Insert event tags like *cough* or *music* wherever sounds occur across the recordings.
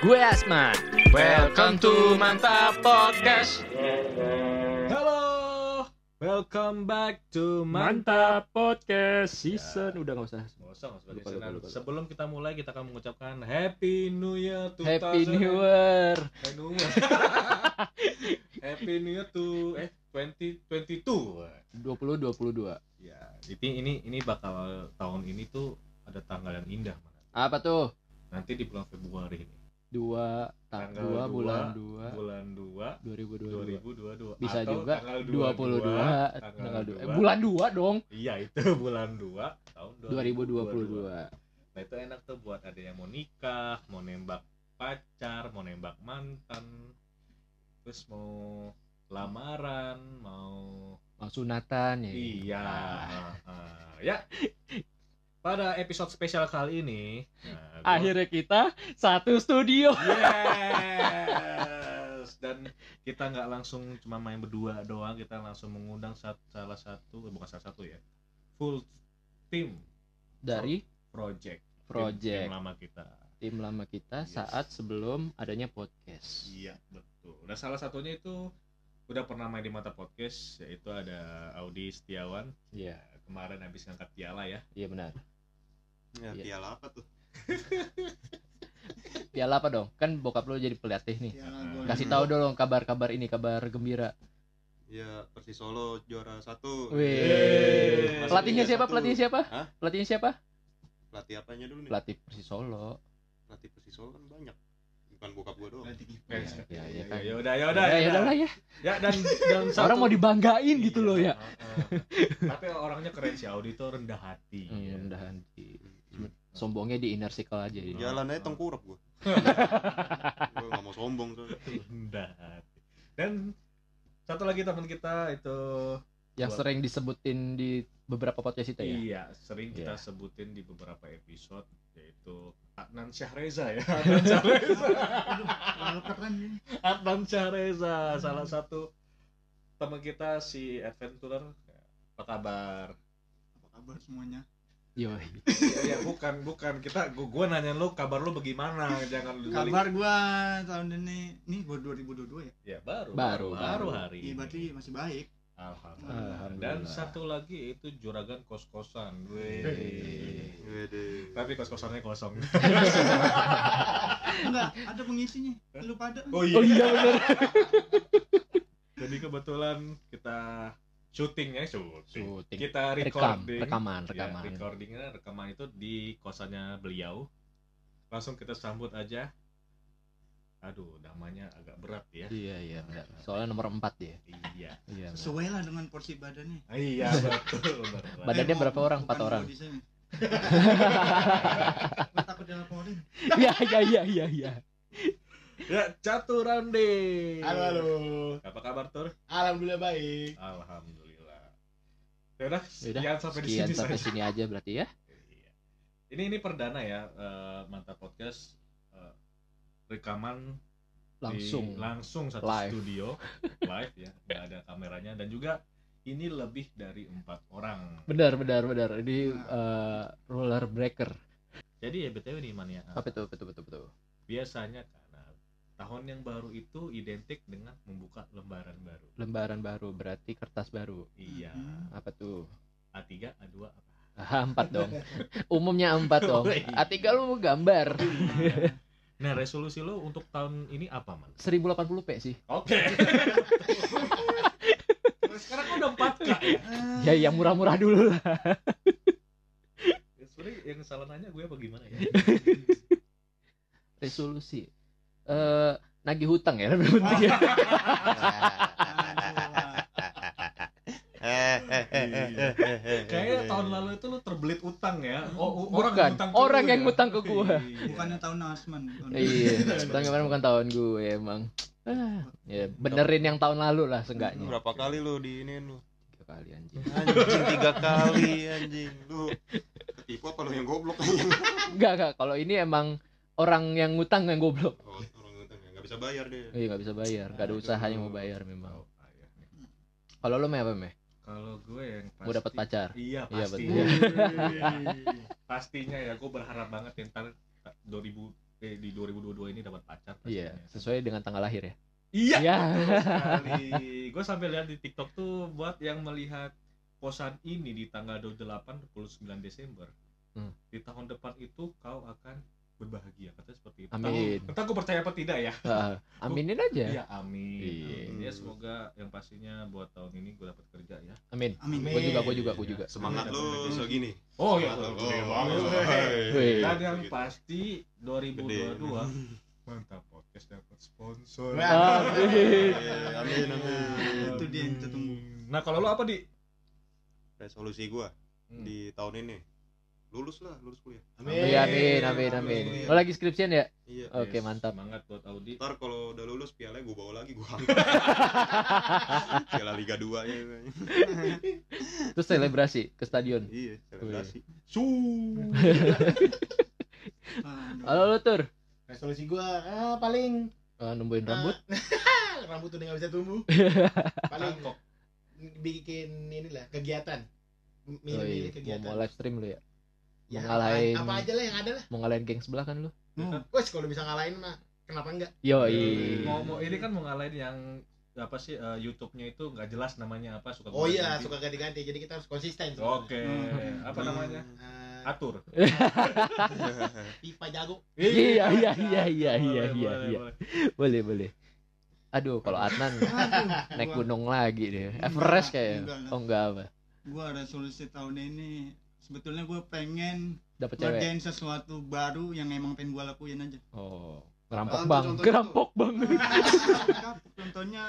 Gue Asman. Welcome to Mantap Podcast. Halo, welcome back to Mantap podcast season udah nggak usah. Nggak usah, nggak usah Lupa, season. lupa, lupa. Sebelum kita mulai, kita akan mengucapkan Happy New Year 2000. Happy New Year. Happy New Year. *laughs* Happy New Year to eh 2022. 20 22. Ya, jadi ini ini bakal tahun ini tuh ada tanggal yang indah. Apa tuh? Nanti di bulan Februari ini. Dua Tanggal dua dua, bulan dua Bulan 2 2022. 2022. Bisa Atau juga tanggal 22 tanggal tanggal dua. Eh, 2. bulan 2 dong. Iya, itu *laughs* bulan 2 tahun 2022. Nah itu enak tuh buat ada yang mau nikah, mau nembak pacar, mau nembak mantan, terus mau lamaran, mau Mau sunatan ya. iya, Ah. ah, ya. *laughs* Pada episode spesial kali ini, nah, gua- Akhirnya kita satu studio. yes, dan kita nggak langsung cuma main berdua doang, kita langsung mengundang salah satu, eh, bukan salah satu ya, full tim Dari project, project tim lama kita. tim lama kita Yes. saat sebelum adanya podcast. Iya betul. Dan salah satunya itu udah pernah main di mata podcast yaitu ada Audi Setiawan. Iya, Kemarin habis ngangkat piala ya. iya benar. Ya, Iya. piala apa tuh? *laughs* Piala apa dong? Kan bokap lu jadi pelatih nih. Iya, Heeh. Kasih tahu dong kabar-kabar ini, kabar gembira. Ya, Persis Solo juara satu. Wih. Pelatihnya siapa? satu. Pelatihnya siapa? Hah? Pelatihnya siapa? Pelatih apanya dulu nih? Pelatih Persis Solo. Pelatih Persis Solo kan banyak. Bukan bokap gua doang. Ya, Iya, iya, kan. ya udah ya udah. Ya, ya udah lah ya. Ya dan dan *laughs* satu- Orang mau dibanggain gitu loh ya. Tapi orangnya keren sih Audi tuh rendah hati. Hmm, ya. Sombongnya di inner circle aja ini. Ya. Jalan aja tengkurap gua. *laughs* gua gak mau sombong hati. Dan satu lagi teman kita itu Yang sering disebutin di beberapa podcast itu ya. Iya, sering kita Iya. sebutin di beberapa episode yaitu Adnan Syahreza ya. *laughs* Adnan Syahreza. Adnan Syahreza salah satu teman kita si adventurer. Apa kabar? apa kabar semuanya Yoi. *laughs* ya, ya, bukan bukan kita gua, gua nanya lu kabar lu bagaimana jangan lu kabar gua tahun ini nih gua 2022 ya ya baru Baru, baru, baru. hari iya berarti masih baik Alhamdulillah. Alhamdulillah. Dan satu lagi itu juragan kos-kosan. Wih. Wede. Tapi kos-kosannya kosong. *laughs* enggak ada pengisinya lu pada Oh Oh iya benar. *laughs* Jadi kebetulan kita syuting ya syuting. Syuting. Kita Rekam, recording. rekaman, Ya, rekaman. recordingnya rekaman itu di kosannya beliau. Langsung kita sambut aja. Aduh, namanya agak berat ya. Iya iya benar. Soalnya nomor 4 dia. Iya. Iya. sesuai lah dengan porsi badannya Iya, *laughs* betul. berat. Badannya Eh, mau- berapa orang? bukan Empat orang. takut dilaporin Iya iya iya iya iya. Ya, Catur Rande. Halo halo. Apa kabar, Tur? Alhamdulillah baik. Alhamdulillah. Ya udah, Yaudah, sekian sampai di Sekian sini sampai saja. sini aja berarti ya. Iya. Ini ini perdana ya eh, mantap podcast eh, rekaman di- Langsung. langsung satu Live. studio *laughs* live ya nggak ada kameranya dan juga ini lebih dari empat orang. Benar benar benar. Ini eh, roller breaker. Jadi ya btw nih man ya Apa itu betul betul betul. biasanya karena tahun yang baru itu identik dengan membuka lembaran baru. Lembaran baru berarti kertas baru. Iya. Mhm. Apa tuh? A3, A2 apa? Ah, empat dong. *laughs* Umumnya empat dong. Oh, iya. A3 lu mau gambar. Nah, resolusi lo untuk tahun ini apa, Man? 1080p sih. Oke. *laughs* Sekarang kan udah 4K *laughs* Ya ya. yang murah-murah dulu lah. Ya, Sebenernya yang salah nanya gue apa gimana ya? Resolusi. Eh nagih hutang ya lebih penting ya. Eh, eh, eh, eh, eh, eh, eh. Kayaknya tahun lalu itu lu terbelit utang ya. Oh, u- Bukan, ngutang ke orang yang ya? ngutang ke gua. Iya. bukannya tahun Nasman. Iya, tahun kemarin bukan tahun gue emang. Ah, ya benerin yang tahun lalu lah seenggaknya. Berapa kali lu di ini lu? Tiga kali anjing. Anjing tiga kali anjing. Lu ketipu apa lu yang goblok anjing? Enggak, enggak. Kalau ini emang orang yang ngutang yang goblok. Oh, orang ngutang ya nggak bisa bayar dia. Iya, nggak bisa bayar. Gak ada usaha yang mau bayar memang. Oh, iya. Kalau lu meh apa meh? Kalau gue yang pasti Mau dapat pacar. Iya, Iya, pasti. betul. *laughs* Pastinya ya, gue berharap banget yang ntar 2000 eh, di 2022 ini dapat pacar Iya, pastinya. sesuai dengan tanggal lahir ya. Iya. Iya. *laughs* Gue sampai lihat di TikTok tuh buat yang melihat posan ini di tanggal 28 29 Desember. Hmm. Di tahun depan itu kau akan berbahagia katanya seperti itu. Amin. Entah gue percaya apa tidak ya. Heeh. aminin aja. Iya, amin. Iya. amin. Ya semoga yang pastinya buat tahun ini gue dapat kerja ya. Amin. Amin. Gue juga, gue juga, gue juga. Semangat lu segini. Oh iya, Oh, banget. Dan yang pasti Gede. 2022 mantap podcast dapat sponsor. Amin. Amin, amin. Itu dia yang kita tunggu. Nah, kalau lu apa di? Resolusi gua Hmm. di tahun ini lulus lah, lulus kuliah. Amin, amin, amin, amin. Lo lagi skripsian ya? Iya. Oke, Yes, mantap. Semangat buat Audi. Ntar kalau udah lulus pialanya gue bawa lagi gue *laughs* Piala Liga 2 ya Terus selebrasi ke stadion. Iya, selebrasi Su. *laughs* Halo lu tur. Resolusi gua ah, paling Eh, numbuhin rambut. rambut udah nggak bisa tumbuh. *laughs* paling Bangkok. bikin inilah kegiatan. Oh, Milih-milih iya. kegiatan. Mau live stream lu ya? Ya, mau ngalahin- apa, aja lah yang ada lah. Mau ngalahin geng sebelah kan lu? Hmm. Wes kalau bisa ngalahin mah kenapa enggak? Yo, Mau, mau ini kan mau ngalahin yang apa sih eh, YouTube-nya itu nggak jelas namanya apa suka Oh iya, ganti. suka ganti-ganti. Jadi kita harus konsisten. Oke, Hmm. apa namanya? Eh, Atur. *laughs* pipa jago. Iya, iya, iya, iya, iya, Boleh, iya, boleh, iya. boleh. Boleh, boleh. Aduh, kalau Adnan *laughs* naik gunung lagi deh. Everest kayaknya. enggak. Oh, enggak apa. Gua resolusi tahun ini sebetulnya gue pengen Dapat cewek. sesuatu baru yang emang pengen gue lakuin aja. Oh, tuh bang. Ngerampok bang. *laughs* Contohnya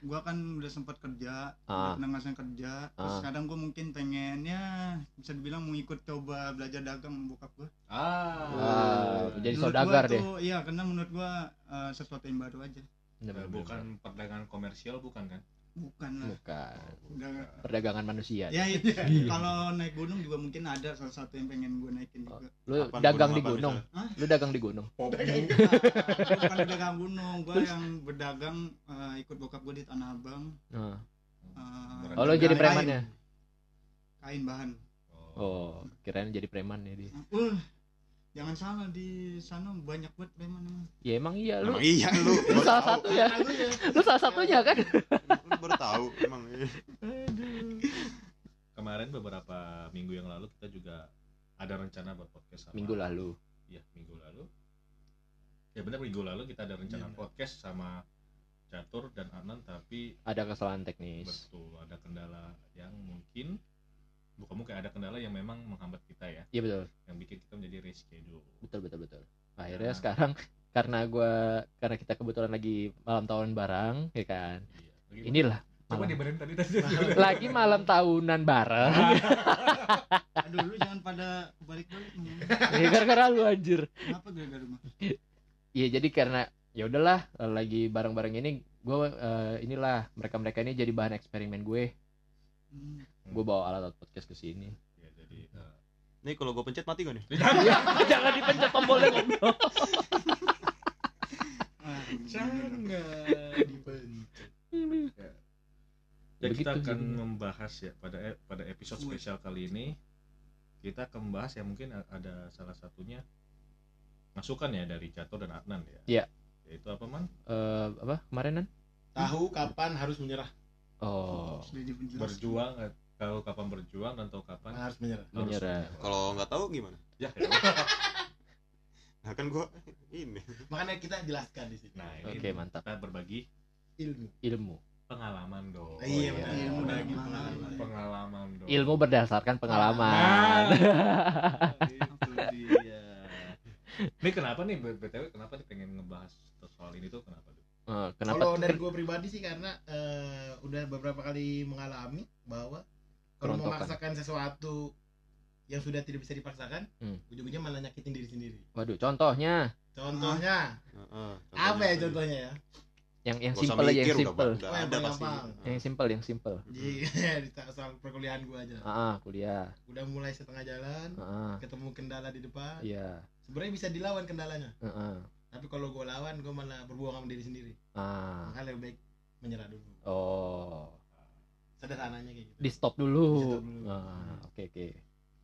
gue kan udah sempat kerja, Ah. udah kerja. Terus Ah. sekarang gue mungkin pengen ya bisa dibilang mau ikut coba belajar dagang bokap gue. Ah. Ah, jadi saudagar deh. tuh, Iya, karena menurut gue eh, sesuatu yang baru aja. Eh, bukan perdagangan komersial bukan kan? Bukan lah. Bukan. Udah, Perdagangan manusia. ya itu kalau naik gunung juga mungkin ada salah satu yang pengen gue naikin juga. Lu Apaan dagang di gunung apa gunung. Lu dagang di gunung. Gua bukan berdagang gunung, gue yang berdagang eh, ikut bokap gue di Tanah Abang. Eh, Oh, lu jadi kain- premannya. Kain bahan. Oh, kirain jadi preman ya dia. Uh, jangan salah di sana banyak banget preman emang. Ya emang iya lu. Emang iya lu Lu salah satu ya. Lu salah satunya kan? Baru tahu emang iya. Kemarin beberapa minggu yang lalu kita juga ada rencana buat podcast sama Minggu lalu. Iya, minggu lalu. Ya benar minggu lalu kita ada rencana Iya. podcast sama Catur dan Anan tapi Ada kesalahan teknis. betul ada kendala yang mungkin bukan mungkin ada kendala yang memang menghambat kita ya Iya betul. yang bikin kita menjadi reschedule Betul betul betul. Akhirnya Nah. sekarang karena gua karena kita kebetulan lagi malam tahun bareng ya kan. iya. Inilah coba malam. dibenerin tadi tadi *laughs* lagi malam tahunan bareng. *laughs* Aduh lu jangan pada balik-balik nih. ya gara-gara lu anjir. Kenapa gara-gara rumah? Iya jadi karena ya udahlah lagi bareng-bareng ini gue inilah mereka-mereka ini jadi bahan eksperimen gue. Hmm. Gue bawa alat podcast ke sini. ya jadi eh, Nih kalau gue pencet mati gak nih? *laughs* Jangan dipencet tombolnya goblok. Ah, jangan ya Ya, kita akan jadinya. membahas ya pada e- pada episode spesial kali ini kita akan membahas ya mungkin a- ada salah satunya masukan ya dari Catur dan Adnan ya. Iya. Yaitu apa man? Eh, apa kemarinan? Tahu kapan harus menyerah. Oh. Berjuang eh, tahu kapan berjuang dan tahu kapan Harus menyerah. harus menyerah. Kalau nggak tahu gimana? Ya, ya. *laughs* Nah kan gue ini. Makanya kita jelaskan di sini. Nah, ini Oke, mantap. kita berbagi Ilmu. Ilmu. pengalaman dong. iya, iya. benar. Ilmu dari pengalaman. Pengalaman dong. Ilmu berdasarkan Nah, pengalaman. itu dia. *laughs* Ini kenapa nih BTW kenapa nih pengen ngebahas soal ini tuh kenapa tuh? Eh, kenapa? Kalau dari gue pribadi sih karena eh, udah beberapa kali mengalami bahwa kalau memaksakan sesuatu yang sudah tidak bisa dipaksakan, Hmm. ujung-ujungnya malah nyakitin diri sendiri. Waduh, contohnya Contohnya, Heeh, apa ya contohnya. contohnya ya? Yang yang aja, yang. Udah, Oh, yang. Yang simple, yang simple. Jadi *laughs* di soal perkuliahan gue aja. Ah, ah, kuliah. Udah mulai setengah jalan, Ah, ketemu kendala di depan. iya. Sebenarnya bisa dilawan kendalanya. Ah. Tapi kalau gue lawan, gue malah berbohong sama diri sendiri. Ah. Makanya lebih baik menyerah dulu. Oh. Sederhananya kayak gitu. Di stop dulu. Di stop dulu. Ah, oke oke.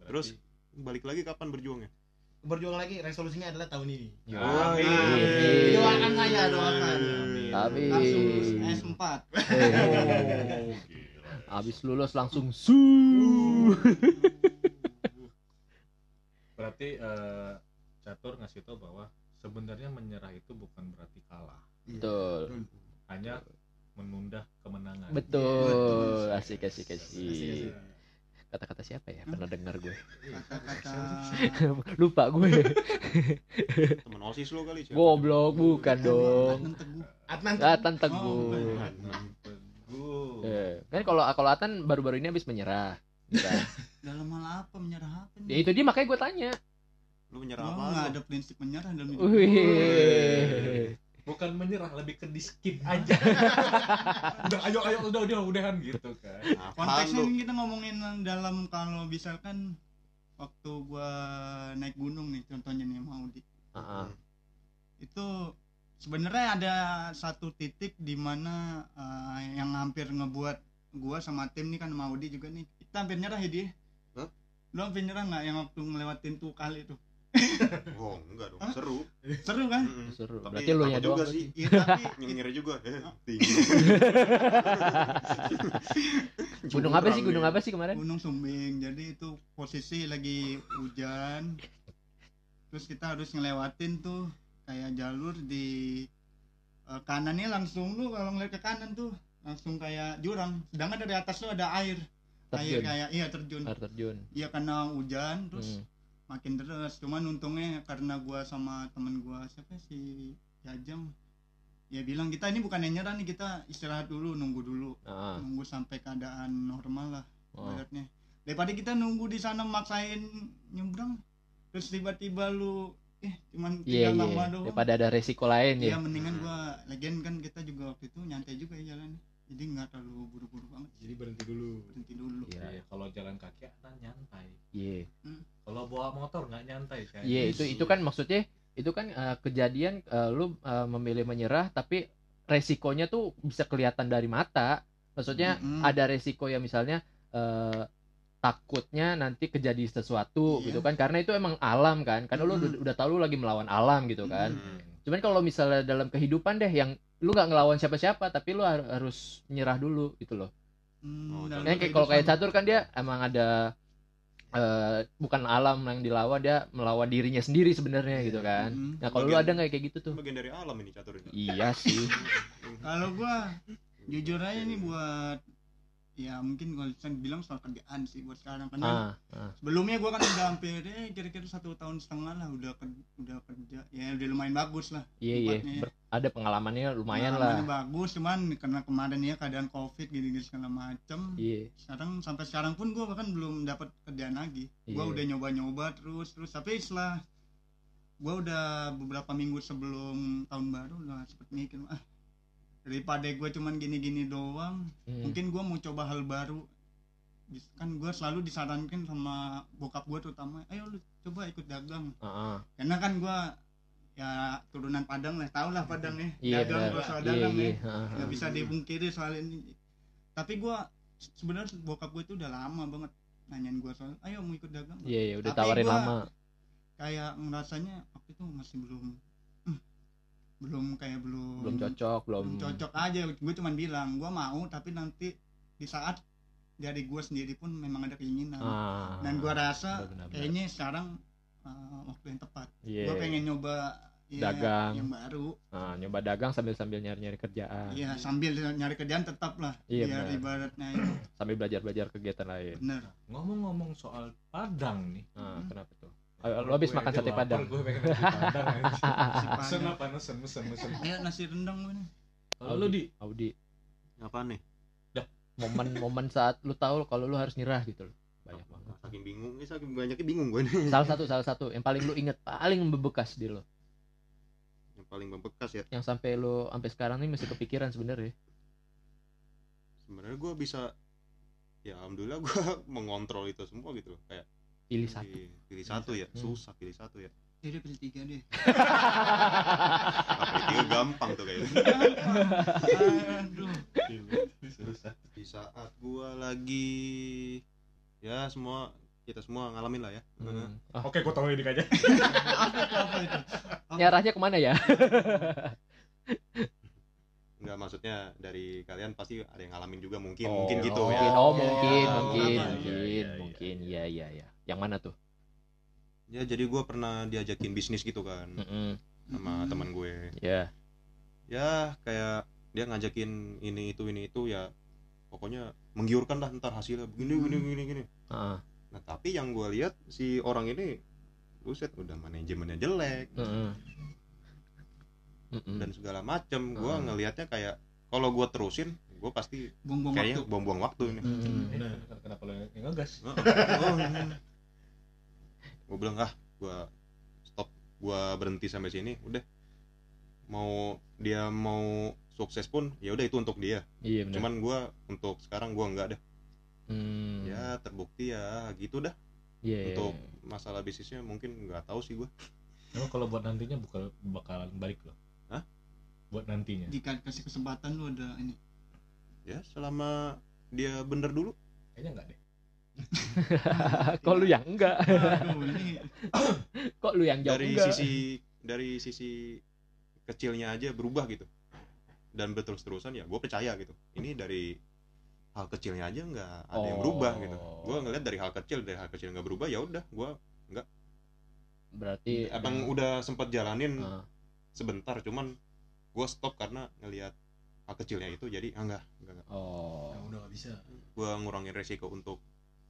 Terus balik lagi kapan berjuangnya? berjuang lagi resolusinya adalah tahun ini Yo. Oh, Iya. iya. doakan saya doakan Langsung lulus S4 Eh, Oh, gila. abis lulus langsung su. Berarti eh, Catur ngasih tau bahwa sebenarnya menyerah itu bukan berarti kalah, Betul. hanya menunda kemenangan. Betul. Asik asik Asik, asik. asik. Kata-kata siapa ya? Pernah dengar gue. kata-kata Lupa gue. Temen osis lo kali siapa? Goblok bukan dong. Adnan Teguh Adnan Atan Oh, Teguh. Teguh. Eh, kan kalau kalau Atan baru-baru ini habis menyerah. *laughs* Dalam hal apa menyerah apa ya nih itu dia makanya gue tanya. Lu menyerah Oh, apa? nggak lu? ada prinsip menyerah dalam hidup Wih. Bukan menyerah, lebih ke di skip *laughs* aja. udah, ayo, ayo, udah, udah, udahan gitu kan. Apaan konteksnya ini kita ngomongin dalam kalau misalkan waktu gua naik gunung nih contohnya nih Maudi Heeh. itu sebenarnya ada satu titik di mana eh, yang hampir ngebuat gua sama tim nih kan Maudi juga nih kita hampir nyerah ya dia Hah? lu hampir nyerah nggak yang waktu ngelewatin tuh kali tuh Oh, enggak dong. Hah? Seru. seru kan Mm-mm. Seru. Tapi Berarti lu doang. juga sih. iya tapi *laughs* Nyengir juga. Eh, tinggi. *laughs* Gunung apa sih? Gunung ya. apa sih kemarin? Gunung Sumbing jadi itu posisi lagi hujan terus kita harus ngelewatin tuh kayak jalur di eh, kanannya langsung lu kalau ngeliat ke kanan tuh langsung kayak jurang sedangkan dari atas lu ada air air Terjun. kayak iya terjun Air terjun. iya karena hujan terus Hmm. Makin deras cuman untungnya karena gua sama temen gua siapa si Jajang ya bilang kita ini bukan yang nyerah nih kita istirahat dulu nunggu dulu Ah, nunggu sampai keadaan normal lah oh. daripada kita nunggu di sana maksain nyebrang terus tiba-tiba lu eh cuman Iya tinggal iya. nambah doang Daripada ada resiko lain ya ya. mendingan gua lagian kan kita juga waktu itu nyantai juga ya jalan jadi nggak terlalu buru-buru banget jadi berhenti dulu berhenti dulu Iya. Iya, kalau jalan kaki akan nyantai. Iya. Kalau bawa motor nggak nyantai, Chay. Iya, itu itu kan maksudnya itu kan eh, kejadian eh, lu eh, memilih menyerah tapi resikonya tuh bisa kelihatan dari mata. Maksudnya Mm-mm. ada resiko ya misalnya eh, takutnya nanti kejadi sesuatu Iya. gitu kan karena itu emang alam kan karena lu Mm-mm. udah, udah tahu lu lagi melawan alam gitu kan Hmm. cuman kalau misalnya dalam kehidupan deh yang lu nggak ngelawan siapa-siapa tapi lu har- harus nyerah dulu gitu loh Hmm, Oh, Kan kayak kalau kayak catur kan dia emang ada eh, bukan alam yang dilawan dia melawan dirinya sendiri sebenarnya gitu kan Mm. nah kalau lu ada nggak kayak gitu tuh Bagian dari alam ini catur ini. iya sih *laughs* kalau gua jujur aja nih buat ya mungkin kalau bisa bilang soal kerjaan sih buat sekarang. Karena ah, ah. sebelumnya gua kan udah hampir eh, kira-kira satu tahun setengah lah udah ker- udah kerja. Ya udah lumayan bagus lah iya iya. ada pengalamannya lumayan Pengalamannya lah bagus cuman karena kemarin ya keadaan covid gini-gini segala macem. Iya. Sekarang sampai sekarang pun gua bahkan belum dapat kerjaan lagi. Gua Iya. udah nyoba-nyoba terus terus. Tapi setelah gua udah beberapa minggu sebelum tahun baru udah sempet mikir ah daripada gue cuman gini-gini doang Hmm. mungkin gua mau coba hal baru. Kan gua selalu disarankan sama bokap gua terutama ayo lu coba ikut dagang. Ah, ah. karena kan gua ya turunan Padang lah tau lah Padang ya iya dagang gua soal iya dagang iya ya. ah, ah. nggak bisa dipungkiri soal ini. Tapi gua sebenarnya bokap gue itu udah lama banget nanyain gua soal ayo mau ikut dagang? Iya iya udah Tapi tawarin gua- lama. kayak ngerasanya waktu itu masih belum belum kayak belum belum cocok belum. belum cocok aja. Gue cuman bilang gua mau tapi nanti di saat dari gua sendiri pun memang ada keinginan. Ah, dan gua rasa benar, benar. kayaknya sekarang uh, waktu yang tepat. Iya. gua pengen nyoba ya, Dagang. yang baru. Ah, nyoba dagang sambil sambil nyari nyari kerjaan. Iya sambil nyari kerjaan tetap lah Iya, biar ibaratnya itu *clears throat* sambil belajar belajar kegiatan lain. Bener Ngomong-ngomong soal Padang nih. ah, Hmm. kenapa Ayo, lu habis makan sate padang *laughs* Gue pengen nasi padang Pesen apa? Pesen, pesen, pesen. ya nasi rendang gue nih Kalau lu di Audi Apaan nih? momen-momen saat lu tahu kalau lu harus nyerah gitu loh banyak banget Saking bingung, ini saking banyaknya bingung gue nih. salah satu salah satu yang paling lu inget paling membekas di lo Yang paling membekas ya. yang sampai lu sampai sekarang nih masih kepikiran sebenarnya Sebenarnya gue bisa ya alhamdulillah gue *laughs* mengontrol itu semua gitu loh. Kayak pilih satu pilih, pilih satu ya, Hmm. susah pilih satu ya. jadi pilih tiga deh Tapi tiga gampang tuh kayaknya. aduh susah. Di saat gua lagi ya semua kita semua ngalamin lah ya Hmm. Oh, Oke, gua tahu ini aja. apa itu ini arahnya ke mana ya? nggak maksudnya dari kalian pasti ada yang ngalamin juga mungkin Oh, mungkin gitu mungkin. ya Oh, Ya, mungkin, ya, mungkin, ya, mungkin, Iya, iya, iya. Yang mana tuh? ya jadi gue pernah diajakin bisnis gitu kan Mm-mm. sama teman gue Ya. ya kayak dia ngajakin ini itu ini itu ya pokoknya menggiurkan lah ntar hasilnya begini begini begini gini Ah. nah tapi yang gue lihat si orang ini buset udah manajemennya jelek Mm-mm. Mm-mm. dan segala macem gue Hmm. ngelihatnya kayak kalau gue terusin gue pasti buang-buang kayaknya waktu buang-buang waktu ini. Benar. Eh, Kenapa lo yang ngegas? gue bilang ah gue stop gue berhenti sampai sini udah mau dia mau sukses pun ya udah itu untuk dia Iya benar. cuman gue untuk sekarang gue nggak deh Hmm. ya terbukti ya gitu dah Iya. untuk masalah bisnisnya mungkin nggak tahu sih gue Emang kalau buat nantinya bukan bakalan balik loh. Hah? Buat nantinya. jika kasih kesempatan lu ada ini ya selama dia bener dulu Kayaknya enggak deh. *laughs* Kok lu yang enggak? aduh ini *laughs* Kok lu yang jauh dari enggak? sisi dari sisi kecilnya aja berubah gitu dan berterus terusan ya gue percaya gitu ini dari hal kecilnya aja nggak ada yang berubah gitu Oh. gue ngeliat dari hal kecil dari hal kecil nggak berubah ya udah gue Berarti emang udah sempat jalanin Ah. sebentar cuman gue stop karena ngelihat kecilnya itu jadi ah enggak enggak, enggak. Oh. Ya, udah gak bisa gue ngurangin resiko untuk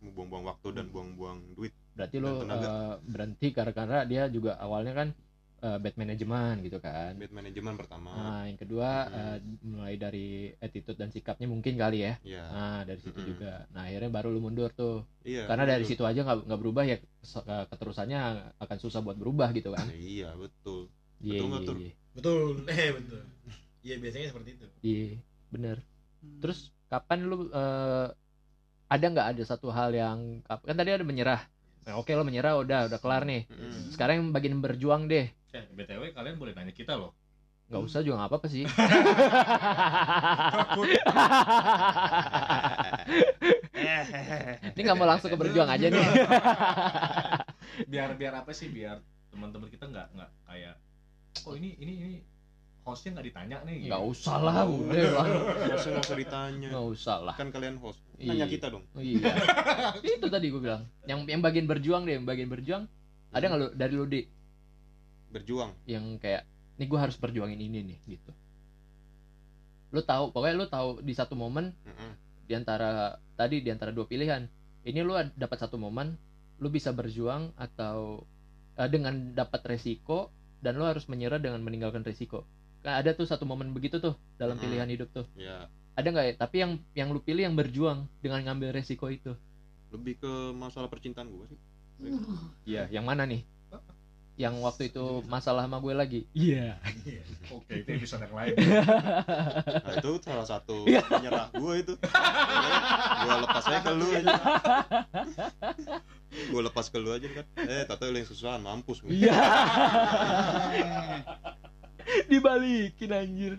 buang-buang waktu dan buang-buang duit Berarti lu tenaga. eh, berhenti karena karena dia juga awalnya kan eh, bad management gitu kan. bad manajemen pertama Nah, yang kedua Hmm. eh, mulai dari attitude dan sikapnya mungkin kali ya. ya Nah, dari situ Mm-mm. juga. Nah, akhirnya baru lu mundur tuh. iya Karena dari betul. situ aja nggak nggak berubah ya keterusannya akan susah buat berubah gitu kan. iya betul Iya, Betul iya, Tur? iya. betul *laughs* eh betul iya biasanya seperti itu Iya, bener. Terus kapan lu eh, ada nggak ada satu hal yang kan tadi ada menyerah. Nah, oke lo menyerah udah udah kelar nih. Mm-mm. Sekarang yang bagian berjuang deh. Eh, BTW kalian boleh nanya kita loh. nggak usah juga nggak apa-apa sih. *laughs* *laughs* Ini nggak mau langsung ke berjuang aja nih. biar biar apa sih biar teman-teman kita nggak nggak kayak oh ini ini ini hostnya nggak ditanya nih gitu. *laughs* Nggak usah lah, udah lah. Usah nggak usah ditanya Nggak usah lah. kan kalian host Iya. tanya kita dong Iya. *laughs* Itu tadi gue bilang. Yang yang bagian berjuang deh, yang bagian berjuang. Ada nggak lu dari lu di berjuang yang kayak nih gue harus perjuangin ini nih gitu. Lu tahu, pokoknya lu tahu di satu momen Mm-mm. di antara tadi di antara dua pilihan. Ini lu ad- dapat satu momen, lu bisa berjuang atau eh, dengan dapat resiko dan lu harus menyerah dengan meninggalkan resiko. Kan ada tuh satu momen begitu tuh dalam Mm-mm. pilihan hidup tuh. ya Ada nggak ya? Tapi yang yang lu pilih yang berjuang dengan ngambil resiko itu. lebih ke masalah percintaan gue sih Iya, yang mana nih? Yang waktu itu masalah sama gue lagi. Iya. *laughs* oke itu episode yang lain *laughs* nah itu salah satu penyerah gue itu *laughs* gue lepas aja ke lu aja gue lepas ke lu aja kan eh tato lu yang susahan mampus gue Iya. *laughs* Dibalikin anjir.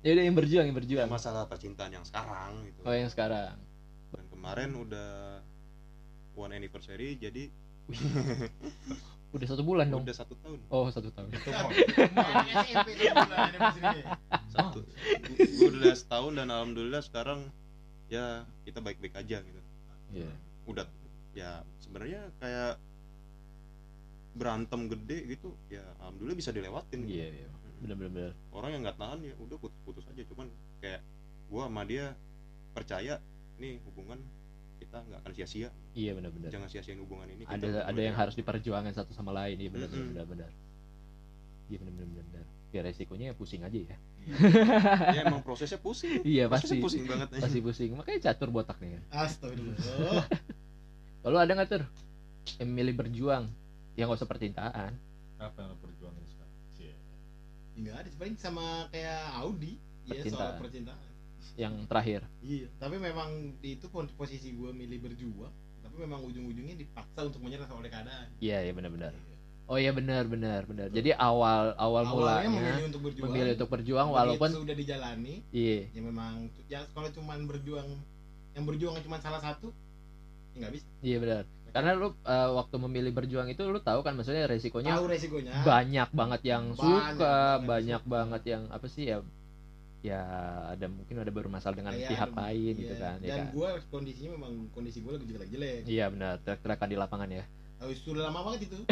Ya udah yang berjuang, yang berjuang. masalah percintaan yang sekarang gitu Oh, yang sekarang. dan kemarin udah one anniversary jadi *laughs* Udah satu bulan dong. udah satu tahun Oh, satu tahun. satu *laughs* gue udah setahun dan alhamdulillah sekarang ya kita baik-baik aja gitu Iya. udah ya sebenarnya kayak berantem gede gitu ya alhamdulillah bisa dilewatin gitu. Iya, iya. Bener bener bener. orang yang nggak tahan ya udah putus-putus aja cuman kayak gua sama dia percaya nih hubungan kita nggak akan sia-sia Iya bener bener. jangan sia-siain hubungan ini Kita Ada berdua ada yang harus diperjuangkan satu sama lain. Iya bener bener Mm-mm. bener bener. Iya bener bener bener. Ya resikonya ya pusing aja ya. ya emang prosesnya pusing *laughs* Iya prosesnya pasti. pusing banget Pasti pusing. Makanya catur botak nih. Astagfirullah. *laughs* Kalau ada nggak yang milih berjuang yang gak usah percintaan? apa yang lo perjuangin sekarang Cie. Enggak ada paling sama kayak Audi ya soal Percintaan. percintaan. Yang terakhir. Iya, tapi memang di itu posisi gue milih berjuang, tapi memang ujung-ujungnya dipaksa untuk menyerah oleh keadaan. Iya iya benar benar. Oh iya benar benar benar. Jadi awal awal Awalnya mulanya memilih untuk berjuang. memilih untuk berjuang begitu walaupun sudah dijalani, iya ya memang ya kalau cuman berjuang yang berjuang cuma salah satu, ya nggak bisa. iya benar. Karena lu eh, waktu memilih berjuang itu lu tahu kan maksudnya resikonya tahu resikonya. banyak banget yang Banyak suka banget banyak suka. banget yang apa sih ya ya ada mungkin ada bermasalah dengan Kayak pihak ada- lain iya. gitu kan ya dan kan? gue kondisinya memang kondisi gue lagi jelek jelek iya benar teriak-teriakan di lapangan ya. Tahu sudah lama banget itu. *laughs*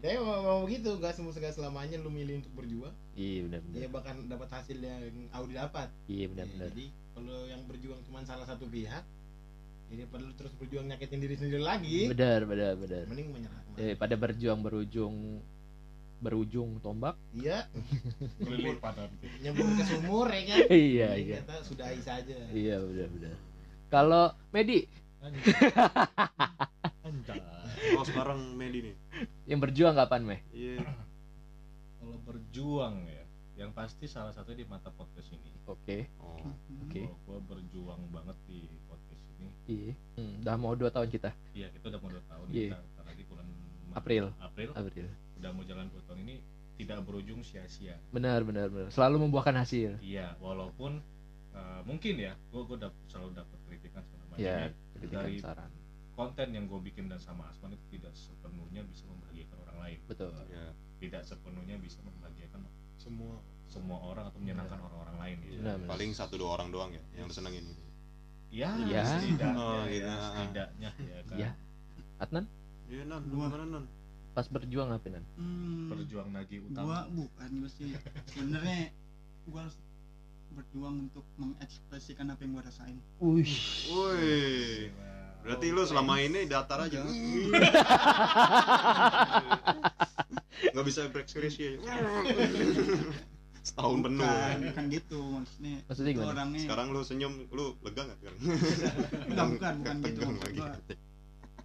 Ya memang, memang begitu gak semua segala selamanya lu milih untuk berjuang. Iya benar benar. Ya bahkan dapat hasil yang Audi dapat. Iya benar Ya, benar. jadi kalau yang berjuang cuma salah satu pihak jadi perlu terus berjuang nyakitin diri sendiri lagi. Benar benar benar. Mending menyerah. Eh, pada berjuang berujung berujung tombak. Iya. *laughs* Kelilipan nanti. nyebur ke sumur ya kan? *laughs* Iya Mending iya. kata sudahi saja. Iya benar benar. Kalau Medi? Anjay. Oh sekarang Medi nih? Yang berjuang kapan meh? Iya. Kalau berjuang ya, yang pasti salah satu di mata podcast ini. oke. Oh. Oke. Kalau gua berjuang banget di. Iya hmm, udah mau dua tahun kita Iya, kita udah mau dua tahun Iya. kita lagi bulan April. April April udah mau jalan dua tahun ini tidak berujung sia-sia. benar benar benar selalu membuahkan hasil Iya, walaupun uh, mungkin ya, gua gua dap- selalu dapat kritikan segala macam. ya ya. kritikan Dari- saran Konten yang gue bikin dan sama Asman itu tidak sepenuhnya bisa membahagiakan orang lain. betul ya Tidak sepenuhnya bisa membahagiakan semua semua orang atau menyenangkan orang-orang lain gitu. Benar. paling satu dua orang doang ya yang lu senengin gitu Ya, Iya. setidaknya, Oh, ya, gitu. setidaknya ya kan. Iya. Adnan? Iya nan lu Gua- gimana nan? Pas berjuang apa nan? Hmm, Berjuang lagi gua utama. bukan gua sih. Sebenarnya gua harus berjuang untuk mengekspresikan apa yang gua rasain. Wih, woi. Berarti lu selama ini datar aja nggak bisa berekspresi aja *laughs* setahun penuh bukan, bukan gitu maksudnya Maksudnya gimana? orangnya sekarang lu senyum lu lega nggak sekarang *laughs* Enggak, bukan, bukan gitu. Lagi.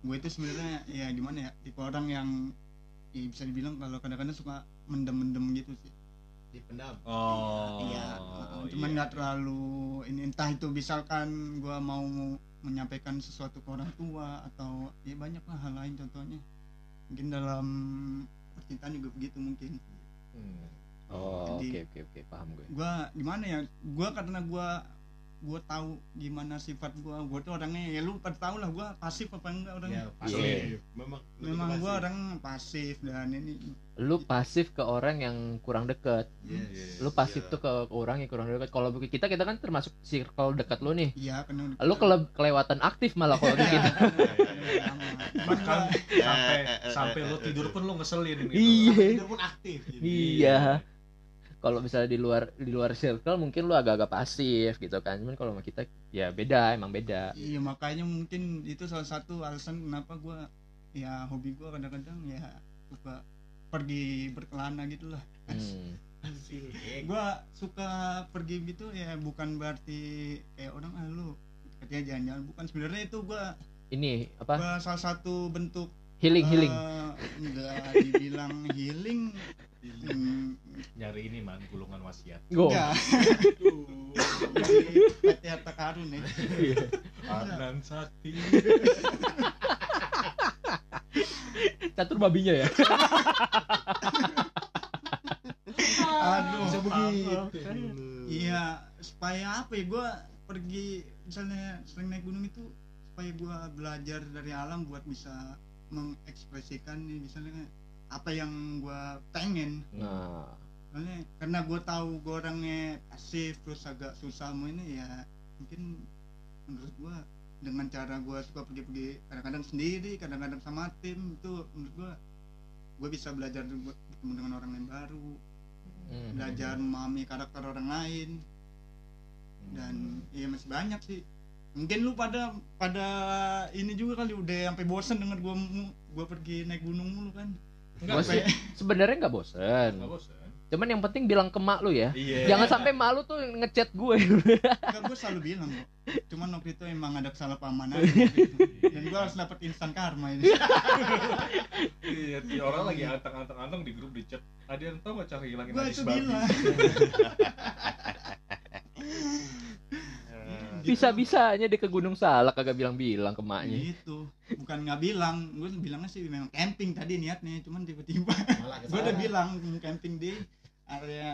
gue itu sebenarnya ya gimana ya tipe orang yang ya bisa dibilang kalau kadang-kadang suka mendem-mendem gitu sih dipendam Oh. iya cuman iya. nggak terlalu ini entah itu misalkan gue mau menyampaikan sesuatu ke orang tua atau ya banyak lah hal lain contohnya mungkin dalam percintaan juga begitu mungkin Hmm. Oh oke oke oke paham gue. gue gimana ya? Gue karena gue gue tahu gimana sifat gue gue tuh orangnya ya lu pada tahu lah gue pasif apa enggak orangnya. Ya pasti Iya. memang memang gue orang pasif dan ini. Lu pasif ke orang yang kurang deket. Yes. lu pasif Iya. tuh ke orang yang kurang dekat kalau kita kita kan termasuk circle dekat lu nih. Iya karena lu kele- kelewatan aktif malah kalau di kita. *laughs* Bahkan sampai *laughs* sampai lu tidur pun lu ngeselin gitu. Iya. Tidur pun aktif iya kalau misalnya di luar di luar circle mungkin lu agak-agak pasif gitu kan. Cuman kalau sama kita ya beda emang beda. Iya makanya mungkin itu salah satu alasan kenapa gue ya hobi gue kadang-kadang ya suka pergi berkelana gitu lah. Hmm. *laughs* Gue suka pergi gitu ya bukan berarti kayak orang ah lu katanya jalan-jalan. Bukan sebenarnya itu gue ini apa? gua salah satu bentuk healing healing. eh, enggak dibilang healing *laughs* Nyari ini man gulungan wasiat. go. *laughs* Enggak PT harta karun ya Adnan Sakti. catur babinya ya? *laughs* Aduh Bisa begitu. iya supaya apa ya? Gue pergi misalnya sering naik gunung itu supaya gue belajar dari alam buat bisa mengekspresikan nih misalnya apa yang gue pengen. Nah. Soalnya karena gue tahu gue orangnya pasif terus agak susah mau ini ya mungkin menurut gue dengan cara gue suka pergi-pergi kadang-kadang sendiri kadang-kadang sama tim itu menurut gue gue bisa belajar bertemu dengan orang yang baru. Hmm. belajar memahami karakter orang lain. Dan iya masih banyak sih. Mungkin lu pada pada ini juga kali udah sampai bosen denger gua mu- gua pergi naik gunung mulu kan Gua sih sebenarnya nggak bosen. Enggak bosan. cuman yang penting bilang ke mak lu ya. Iya. jangan sampai malu tuh ngechat gue. Enggak gua selalu bilang kok. Cuman waktu itu emang ada kesalahpahaman aja. Itu. dan gua harus dapat instan karma ini. Iya, tiap orang lagi anteng-anteng-anteng di grup di chat. Ada yang tahu nggak cara hilangin najis itu bilang *laughs* bisa bisanya dia ke Gunung Salak kagak bilang-bilang ke maknya. Gitu. Bukan nggak bilang. Gua bilangnya sih memang camping tadi niatnya cuman tiba-tiba *laughs* gua udah bilang mau camping di area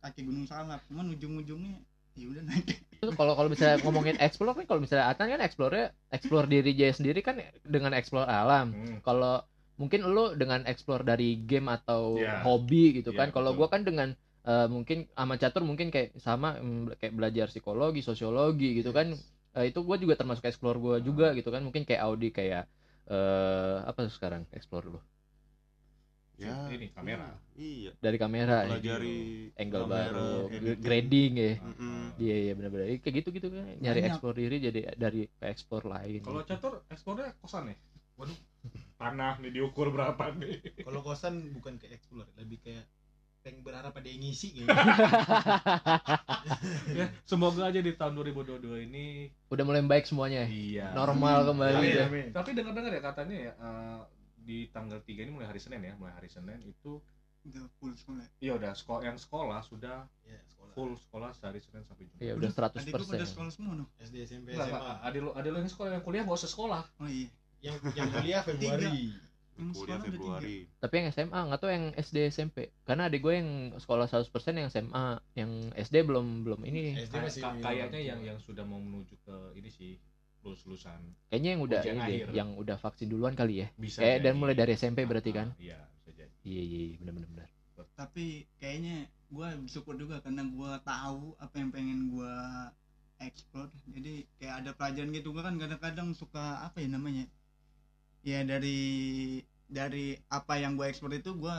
kaki gunung salak. Cuman ujung-ujungnya ya udah naik. Kalau kalau misalnya ngomongin explore kan kalau misalnya Atan kan explore explore diri dia sendiri kan dengan explore alam. Hmm. kalau mungkin lu dengan explore dari game atau Iya. hobi gitu Iya, kan. Kalau gua kan dengan eh, mungkin sama catur mungkin kayak sama mm, kayak belajar psikologi sosiologi gitu kan Eh, itu gua juga termasuk explore gua juga gitu kan mungkin kayak Audi kayak eh apa sekarang explore lu ya Ini, kamera. iya dari kamera ya. pelajari angle kamera, baru editing. grading ya Mm-mm. iya iya benar-benar kayak gitu gitu kan nyari Banyak. explore diri jadi dari explore lain Kalau catur eksplornya kosan nih. Waduh. Tanah nih diukur berapa nih? Kalau kosan bukan ke explore, lebih kayak pengen berharap ada yang ngisi kayaknya. *laughs* ya, semoga aja di tahun 2022 ini udah mulai baik semuanya ya? iya. normal kembali Tapi, ya. tapi dengar-dengar ya katanya ya eh, di tanggal 3 ini mulai hari Senin ya, mulai hari Senin itu udah full sekolah iya udah sekolah yang sekolah sudah Ya, sekolah. full sekolah sehari Senin sampai Jumat. Iya udah 100 adik gue pada sekolah semua no SD SMP SMA. ada lo ada lo yang sekolah yang kuliah nggak usah sekolah. oh iya Yang yang kuliah Februari. Kuliah ada Februari. tapi yang SMA nggak tahu yang SD SMP karena adik gue yang sekolah 100% yang SMA yang SD belum belum ini. SD masih kayaknya yang yang sudah mau menuju ke ini sih lulus lulusan kayaknya yang udah ini deh, yang udah vaksin duluan kali ya. Bisa kayak dan mulai dari SMP berarti Ah, kan? iya bisa jadi. Iya iya iya, benar benar. Benar tapi kayaknya gue bersyukur juga karena gue tahu apa yang pengen gue explore. Jadi kayak ada pelajaran gitu gue kan kadang-kadang suka apa ya namanya? Ya dari dari apa yang gue explore itu gue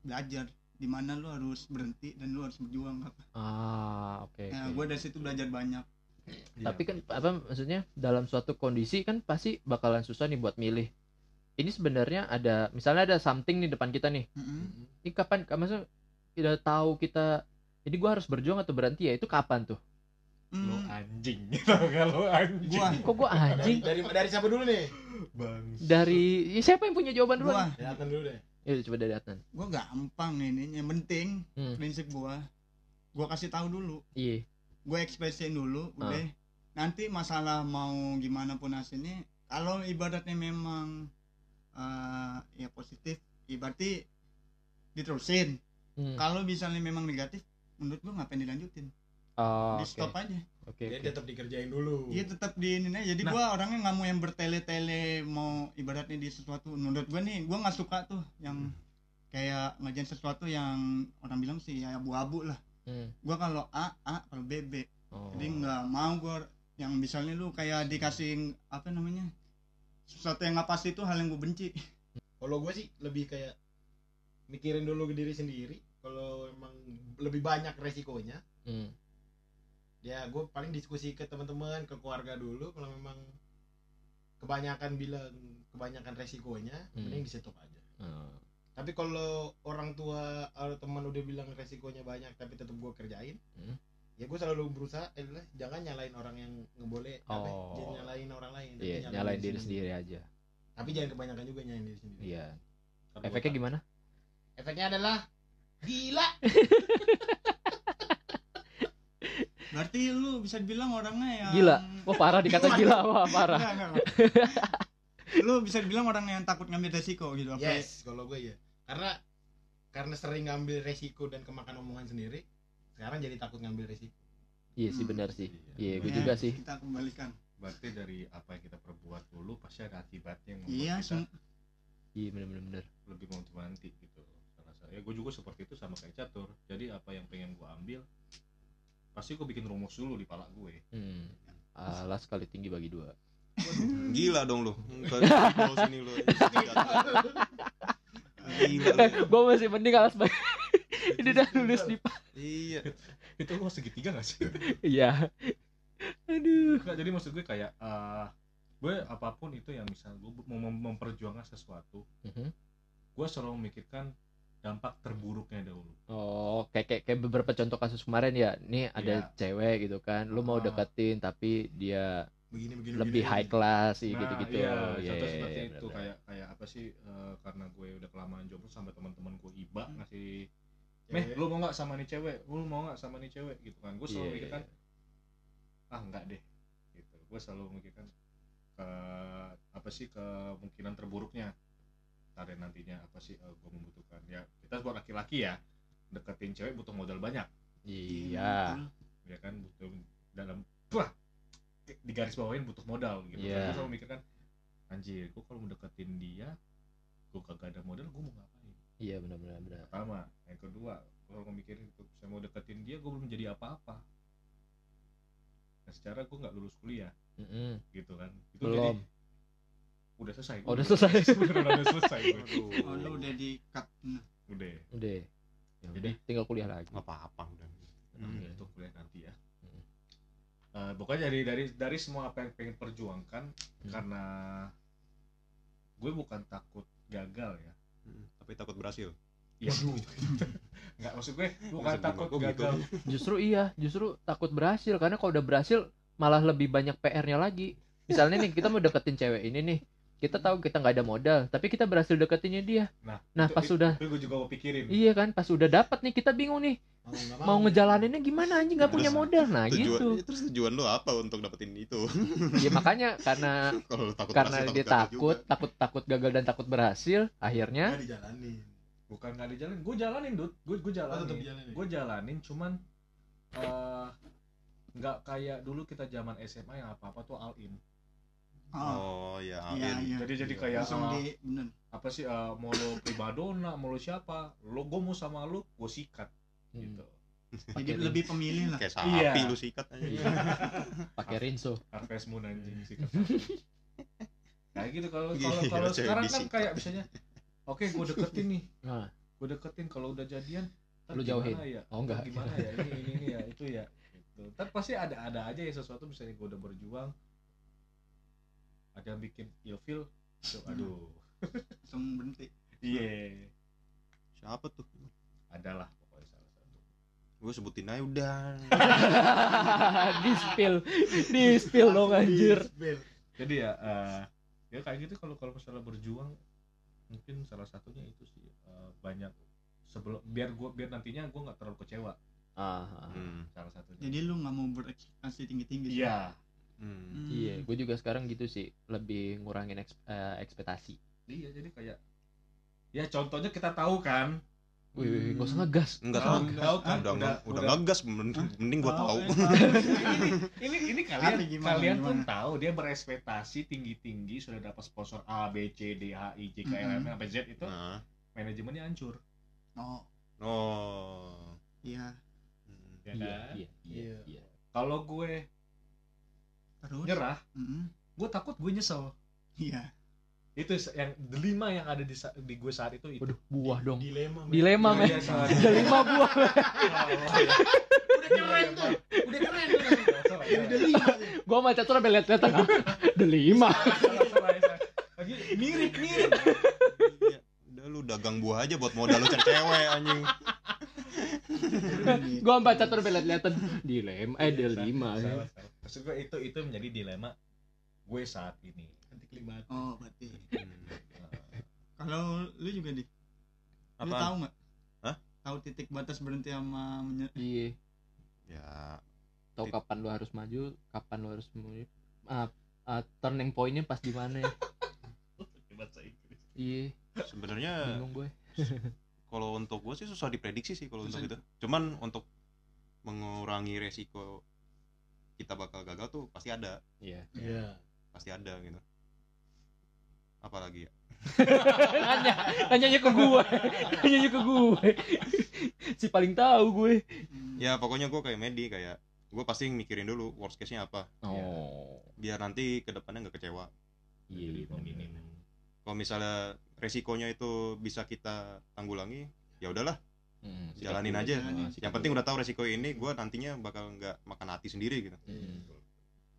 belajar di mana lu harus berhenti dan lu harus berjuang apa ah oke nah oke. gue dari situ belajar banyak. Tapi kan apa maksudnya dalam suatu kondisi kan pasti bakalan susah nih buat milih. Ini sebenarnya ada misalnya ada something nih depan kita nih. Mm-mm. ini kapan maksudnya tidak tahu kita jadi gua harus berjuang atau berhenti ya? Itu kapan tuh lo Hmm, anjing *laughs* kalau anjing. Gua. Kok gua Dari, anjing? dari dari siapa dulu nih? bang dari ya, siapa yang punya jawaban dulu gua. Dari dulu deh. ya coba dari Adnan. Gua gampang ini yang penting Hmm. prinsip gua. Gua kasih tahu dulu. Iya. Gue ekspresiin dulu Ah. udah. Nanti masalah mau gimana pun hasilnya kalau ibaratnya memang eh, ya positif ya berarti diterusin. Hmm. kalau misalnya memang negatif menurut gue ngapain dilanjutin oh, di stop aja oke Dia oke. tetap dikerjain dulu. iya tetap di ini aja jadi Nah. gua orangnya nggak mau yang bertele-tele mau ibaratnya di sesuatu menurut gue nih gua nggak suka tuh yang kayak ngajain sesuatu yang orang bilang sih ya abu-abu lah Hmm. gua kalau A A kalau B B Oh. jadi nggak mau gue yang misalnya lu kayak dikasih apa namanya sesuatu yang nggak pasti itu hal yang gue benci Kalau gue sih lebih kayak mikirin dulu ke diri sendiri. Kalau emang lebih banyak resikonya, Hmm. Ya gue paling diskusi ke teman-teman, ke keluarga dulu. Kalau memang kebanyakan bilang kebanyakan resikonya, Hmm. mending di stop aja. Oh. Tapi kalau orang tua atau teman udah bilang resikonya banyak, tapi tetap gue kerjain, Hmm. ya gue selalu berusaha, eh, jangan nyalain orang yang ngeboleh, apa, Oh. jangan nyalain orang lain. tapi iya nyalain diri sendiri aja Tapi jangan kebanyakan juga nyalain diri sendiri. iya gua efeknya gimana Efeknya adalah gila. *laughs* berarti lu bisa dibilang orangnya yang gila wah parah dikata gila wah parah Enggak, enggak, enggak. *laughs* lu bisa dibilang orang yang takut ngambil resiko gitu apa Yes, kalau gue ya. Karena karena sering ngambil resiko dan kemakan omongan sendiri, sekarang jadi takut ngambil resiko. iya sih Hmm. benar sih Iya. iya gue Ya, juga sih kita kembalikan berarti dari apa yang kita perbuat dulu pasti ada akibatnya yang membuat iya kita sem- iya benar benar benar lebih mau nanti gitu salah saya gue juga seperti itu sama kayak catur jadi apa yang pengen gue ambil pasti gue bikin rumus dulu di pala gue. Hmm. alas kali tinggi bagi dua. Gila dong lu. *laughs* Sini lu. Gila lu. *laughs* gue masih mending alas bagi *laughs* ini udah nulis di iya. Itu lu segitiga gak sih? Iya. Aduh. Nggak, jadi maksud gue kayak eh gue apa pun itu yang misal gue mau mem- memperjuangkan sesuatu Mhm. gue selalu memikirkan dampak terburuknya dahulu Oh, kayak, kayak kayak beberapa contoh kasus kemarin ya. Nih ada Iya. cewek gitu kan, lu mau Ah. deketin tapi dia Begini begini. lebih begini. high class sih nah gitu-gitu. iya Iya, contoh iya, seperti iya, itu benar-benar. kayak kayak apa sih eh, karena gue udah kelamaan jomblo sampai teman-teman gue iba Hmm. ngasih meh lu mau nggak sama nih cewek lu mau nggak sama nih cewek gitu kan gue Iya, selalu iya, mikirkan iya. ah enggak deh gitu gue selalu memikirkan ke apa sih kemungkinan terburuknya ada nantinya apa sih eh, gue membutuhkan. Ya kita buat laki-laki ya deketin cewek butuh modal banyak. Iya. betul. ya kan butuh dalam wah di garis bawahin butuh modal gitu. Iya. Kan gue selalu mikir kan anjir gue kalau deketin dia gue kagak ada modal gue mau ngapain? Iya benar benar benar. Pertama. Yang kedua kalau gue mikirin itu saya mau deketin dia gue belum jadi apa-apa. Nah, secara gue nggak lulus kuliah. Mm-mm. gitu kan. Itu belum. jadi udah selesai. Oh, udah selesai. *laughs* Udah selesai oh lu udah di cut. Udah. Udah. Ya Jadi- udah. tinggal kuliah lagi. Nggak apa-apa udah. Hmm. Itu kuliah nanti ya. Hmm. Eh, pokoknya dari dari dari semua apa yang pengen perjuangkan Hmm. karena gue bukan takut gagal ya. Hmm, tapi takut berhasil. Ya *laughs* nggak maksud gue bukan Maksud takut gitu? gagal. *laughs* Justru iya justru takut berhasil. Karena kalau udah berhasil malah lebih banyak PR-nya lagi. Misalnya nih kita mau deketin cewek ini nih kita tahu kita nggak ada modal tapi kita berhasil deketinnya dia. Nah nah itu- pas itu- sudah itu gue juga mau pikirin iya kan pas udah dapat nih kita bingung nih. Mau mau ngejalaninnya gimana anjing nggak punya modal. Nah tujuan gitu. ya, terus tujuan lu apa untuk dapetin itu? Ya makanya karena *laughs* takut karena berhasil, dia takut juga. takut takut gagal dan takut berhasil akhirnya nggak dijalanin. Bukan nggak dijalanin gue jalanin dud gue gue oh, jalanin. dijalanin. Gue jalanin cuman eh, nggak kayak dulu kita zaman SMA yang apa apa tuh all in oh. Oh ya iya amin. iya. Jadi jadi Iya. kayak langsung eh, di bener. apa sih eh, mau lo primadona mau lo siapa lo gue mau sama lo gue sikat hmm, gitu. Jadi Pakai lebih pemilih lah. Kayak sapi Iya. lu sikat aja. *laughs* Pakai rinso Harvest Moon anjing sikat kayak gitu. Kalau Gila, kalau kalau sekarang kan kayak misalnya oke gue deketin nih. Nah. Gue deketin kalau udah jadian Lu jauhin? ya? Oh, enggak. Gimana ya? Ini ini, ini ya itu ya. Gitu. Ntar pasti ada ada aja ya sesuatu misalnya gue udah berjuang ada yang bikin ilfil tuh, aduh. *laughs* Langsung berhenti. Iya. Siapa tuh? Adalah pokoknya salah satu. Gue sebutin aja udah. *laughs* Di spill. Di spill dong anjir. Spill. jadi ya eh, ya kayak gitu kalau kalau masalah berjuang mungkin salah satunya itu sih eh, banyak sebelum biar gua biar nantinya gue nggak terlalu kecewa. Ah, ah. Hmm, salah satunya. Jadi lu nggak mau berekspektasi tinggi tinggi iya hmm. iya gue juga sekarang gitu sih lebih ngurangin eks- eh, ekspektasi. Iya jadi kayak ya contohnya kita tahu kan? Wih wih, wih, gak usah ngegas. Enggak Tahu, tahu kan udah udah, udah. ngegas mending, mending gue tahu *laughs* ini ini ini kalian gimana, kalian pun gimana? tahu dia berekspektasi tinggi tinggi sudah dapat sponsor A B C D H I J K L M N sampai Z itu nah, manajemennya hancur. Oh. Oh. Iya. Hmm. ya iya kan? iya iya Iya. iya. Kalau gue terus? Nyerah. Mm-mm. gue takut gue nyesel. Iya. Itu yang delima yang ada di, di gue saat itu itu. Waduh buah dong. dilema men. dilema Iya, men. iya, salah. *laughs* ada lima buah *laughs* udah keren tuh. udah keren tuh. Iya, udah lima tuh. gua sama catur sampai lihat-lihatan ada lima lagi mirip mirip. Iya. udah lu dagang buah aja buat modal lu cari cewek anjing. Gua sama catur sampai lihat-lihatan dilema eh Salah, salah. Maksud gue itu itu menjadi dilema gue saat ini. Nanti kelibat. oh berarti. Hmm. kalau lu juga di lu Apaan? tahu nggak? Hah? tahu titik batas berhenti sama menye- iya. Ya. Tahu kapan lu harus maju kapan lu harus maju. Ah, ah, turning pointnya pas di mana? Ya bahasa Inggris. Iya. Sebenarnya bingung gue. *laughs* kalau untuk gue sih susah diprediksi sih kalau untuk itu. cuman untuk mengurangi resiko kita bakal gagal tuh pasti ada. Iya. Iya. pasti ada gitu. Apalagi ya? *laughs* Nanya nanyanya ke gue nanyanya ke gue si paling tahu gue. Ya pokoknya gue kayak Medi kayak gue pasti mikirin dulu worst case nya apa. Oh. Biar nanti ke depannya nggak kecewa. Iya jadi minim kalau misalnya resikonya itu bisa kita tanggulangi ya udahlah Hmm, Jalanin aja. Ah, sikap yang penting dulu. udah tahu resiko ini gue nantinya bakal nggak makan hati sendiri gitu Hmm.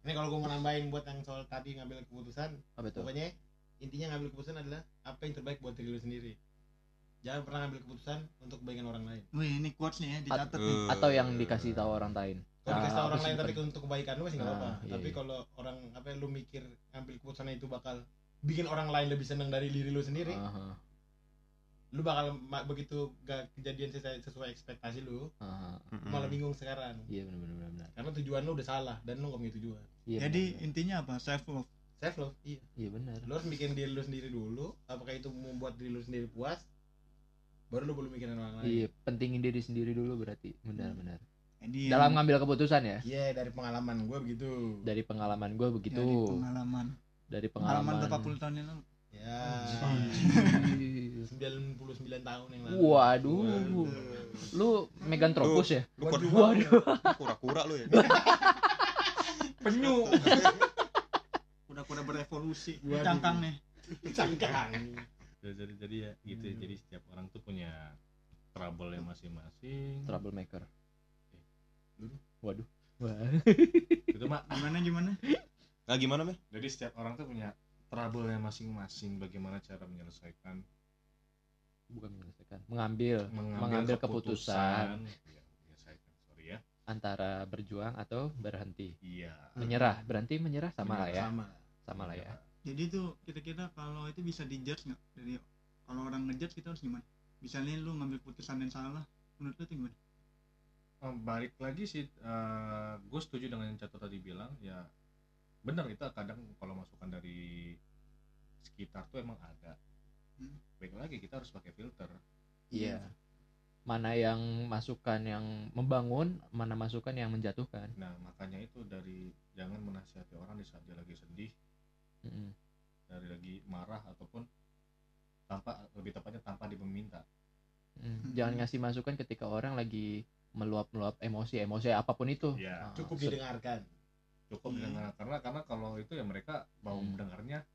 Ini kalau gue mau nambahin buat yang soal tadi ngambil keputusan, apa tuh pokoknya intinya ngambil keputusan adalah apa yang terbaik buat diri lu sendiri. Jangan pernah ngambil keputusan untuk kebaikan orang lain. Wih, ini quotes nih ya dicatat nih. Atau yang dikasih tahu orang lain Kalau dikasih tahu Ah, orang lain tapi untuk kebaikan lu masih nggak Ah, apa-apa. iya, tapi iya. kalau orang apa lu mikir ngambil keputusan itu bakal bikin orang lain lebih senang dari diri lu sendiri, Aha, lu bakal begitu gak kejadian sesuai, sesuai ekspektasi lu, aha. Malah bingung sekarang. iya benar benar benar Karena tujuan lu udah salah dan lu gak punya tujuan. iya Jadi benar. intinya apa? Self love. Self love, iya. iya benar Lu harus bikin diri lu sendiri dulu. Apakah itu membuat diri lu sendiri puas? Baru lu boleh mikirin orang lain. iya pentingin diri sendiri dulu berarti benar benar Jadi dalam ngambil keputusan ya Iya dari pengalaman gue begitu. dari pengalaman gue dari begitu pengalaman dari pengalaman pengalaman, berapa puluh tahun yang lalu Ya. Anjir. 99 tahun yang lalu. waduh lu Megan Tropus ya lu kura waduh kura-kura lu ya *laughs* Penyu. *laughs* udah-udah berevolusi Waduh. cangkang nih Cangkang. jadi jadi, jadi ya gitu ya. Hmm. jadi setiap orang tuh punya trouble yang masing-masing troublemaker Dulu. waduh Wah. *laughs* itu mak gimana gimana nah gimana meh jadi setiap orang tuh punya trouble yang masing-masing bagaimana cara menyelesaikan bukan menyelesaikan mengambil mengambil, mengambil keputusan, Iya, menyelesaikan sorry ya. antara berjuang atau berhenti. Iya. Menyerah berhenti menyerah sama lah ya. Sama. sama lah ya. Jadi tuh kira-kira kalau itu bisa dijudge nggak? Dari kalau orang ngejudge kita harus gimana? Misalnya lu ngambil keputusan yang salah menurut lu itu gimana? Eh, balik lagi sih gue setuju dengan yang Catur tadi bilang ya benar itu kadang kalau masukan dari sekitar tuh emang ada Hmm. baik lagi kita harus pakai filter iya mana yang masukan yang membangun mana masukan yang menjatuhkan nah makanya itu dari jangan menasihati orang di saat dia lagi sedih Mm-mm. dari lagi marah ataupun tanpa lebih tepatnya tanpa diminta Mm. jangan ngasih masukan ketika orang lagi meluap-meluap emosi emosi apa pun itu ya Ah, Cukup didengarkan. cukup Iya. didengar karena karena kalau itu ya mereka mau Hmm. mendengarnya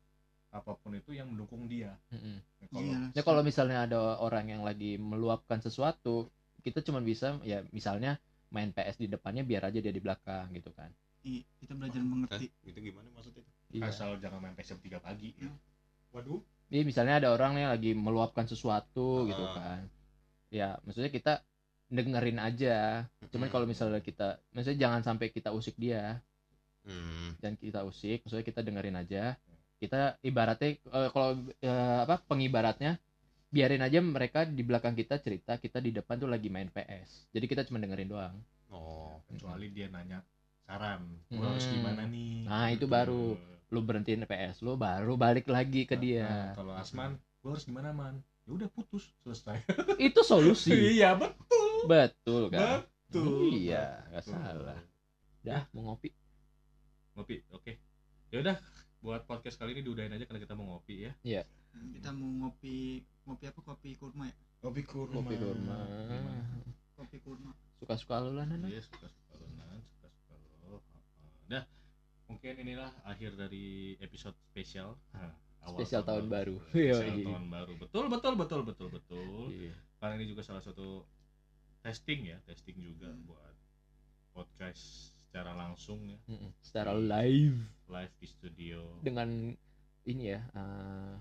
apa pun itu yang mendukung dia Mm-mm. Nah, kalau iya Ya kalau misalnya ada orang yang lagi meluapkan sesuatu, kita cuma bisa ya misalnya main PS di depannya biar aja dia di belakang gitu kan. Iya, kita belajar eh, mengerti itu gimana maksudnya itu Iya. asal jangan main PS jam 3 pagi Waduh. Iya, misalnya ada orang yang lagi meluapkan sesuatu gitu Ah. kan. Ya, maksudnya kita dengerin aja. Cuman Hmm. kalau misalnya kita maksudnya jangan sampai kita usik dia, hmm. dan kita usik, maksudnya kita dengerin aja. Kita ibaratnya eh, kalau eh, apa pengibaratnya biarin aja mereka di belakang kita cerita, kita di depan tuh lagi main PS. Jadi kita cuma dengerin doang. oh kecuali dia nanya saran gua Hmm. harus gimana nih Nah, itu Gitu. baru. Lu berhentiin PS lu baru balik lagi ke Nah, dia. kalau Asman gua harus gimana man ya udah putus selesai *laughs* Itu solusi. *laughs* iya betul Betul kan? betul Iya, nggak salah. Dah, mau ngopi. ngopi oke ya udah buat podcast kali ini diudahin aja karena kita mau ngopi ya kita mau ngopi ngopi apa kopi kurma ya Kopi kurma. Kopi kurma. kopi kurma Suka-suka lu lah, Nana. Iya suka suka lo nan suka suka lo dah mungkin inilah akhir dari episode spesial Hah, awal Spesial tahun baru. spesial Yoi. tahun baru betul betul betul betul betul Iya. karena ini juga salah satu testing ya testing juga Hmm. buat podcast secara langsung ya. Secara live live di studio dengan ini ya eh,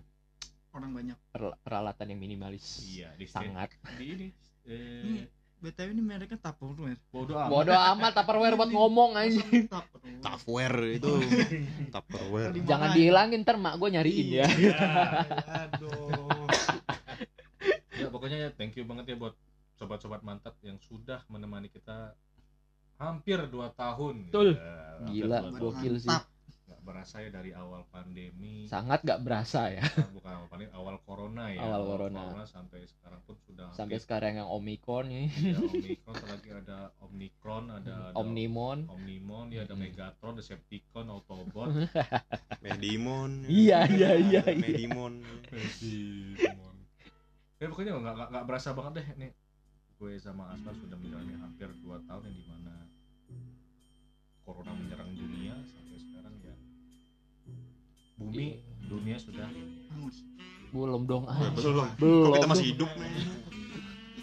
orang banyak per- peralatan yang minimalis. iya di Sangat. di ini Hmm. eh, btw ini mereknya Tupperware bodoh amat Bodoh amat Tupperware buat ngomong aja. Tupperware Tupperware itu *laughs* Tupperware Jangan dihilangin ntar mak gue nyariin ya. Iya. *laughs* Aduh. ya pokoknya ya, thank you banget ya buat sobat-sobat mantap yang sudah menemani kita hampir 2 tahun Betul. Ya, Gila, dua tahun. gokil sih. Nggak berasa ya dari awal pandemi Sangat gak berasa ya. Ah, bukan awal pandemi awal corona ya Awal corona. sampai sekarang pun sudah Sampai hampir- sekarang yang Omicron nih. ya, Omicron ntar lagi ada Omicron ada, ada Omnimon. Omnimon ya ada Hmm. Megatron Decepticon Autobot *laughs* Medimon Iya, iya, iya, iya. Medimon Digimon. ya pokoknya nggak nggak berasa banget deh nih gue sama Asmar sudah menjalani hampir 2 tahun yang di mana corona menyerang dunia sampai sekarang ya bumi dunia sudah Belum dong. Ah. belum Belum. kok kita masih hidup nih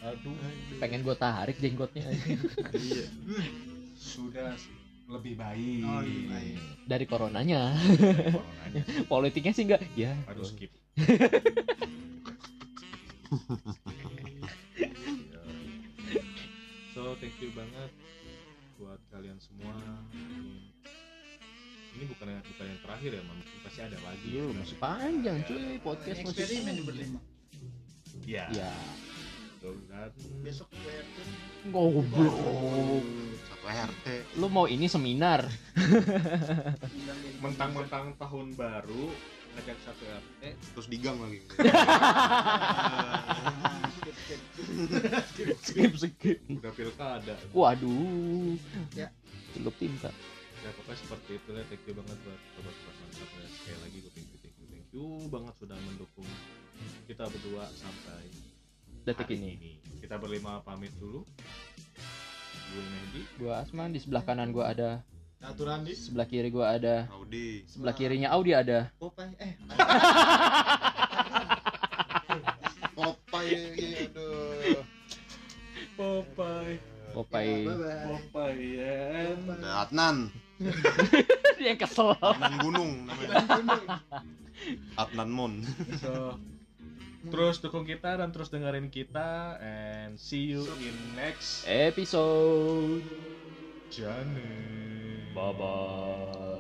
aduh Pengen gue tarik jenggotnya *laughs* iya sudah lebih baik Oh, lebih baik. dari coronanya. Coronanya. *laughs* Politiknya sih enggak. Ya. aduh skip *laughs* so thank you banget buat kalian semua ini, ini bukan yang bukan yang terakhir ya Mam. pasti ada lagi ya. Belum masih panjang cuy podcast masih eksperimen berlima ya, Ya. Tuh kan. besok WRT Goblok. satu RT Lu mau ini seminar? mentang-mentang tahun baru ngajak satu RT terus digang lagi. *laughs* Skip skip udah pilkada. Waduh. Ya. celup tinta ya pokoknya seperti itu ya thank you banget buat sobat-sobat mantap ya sekali lagi gue thank you thank you thank you banget sudah mendukung kita berdua sampai detik hari ini. kita berlima pamit dulu. Gue Mehdi. Gua Asman di sebelah kanan gua ada Sebelah kiri gua ada. Audi. Sebelah kirinya Audi ada. *laughs* Popeye eh. Popeye aduh. Popeye. Popeye. Bye bye Popeye ada Adnan. *laughs* Yang kesel. Adnan Gunung namanya. Adnan Mon. So terus dukung kita dan terus dengerin kita and see you in next episode. Journey 拜拜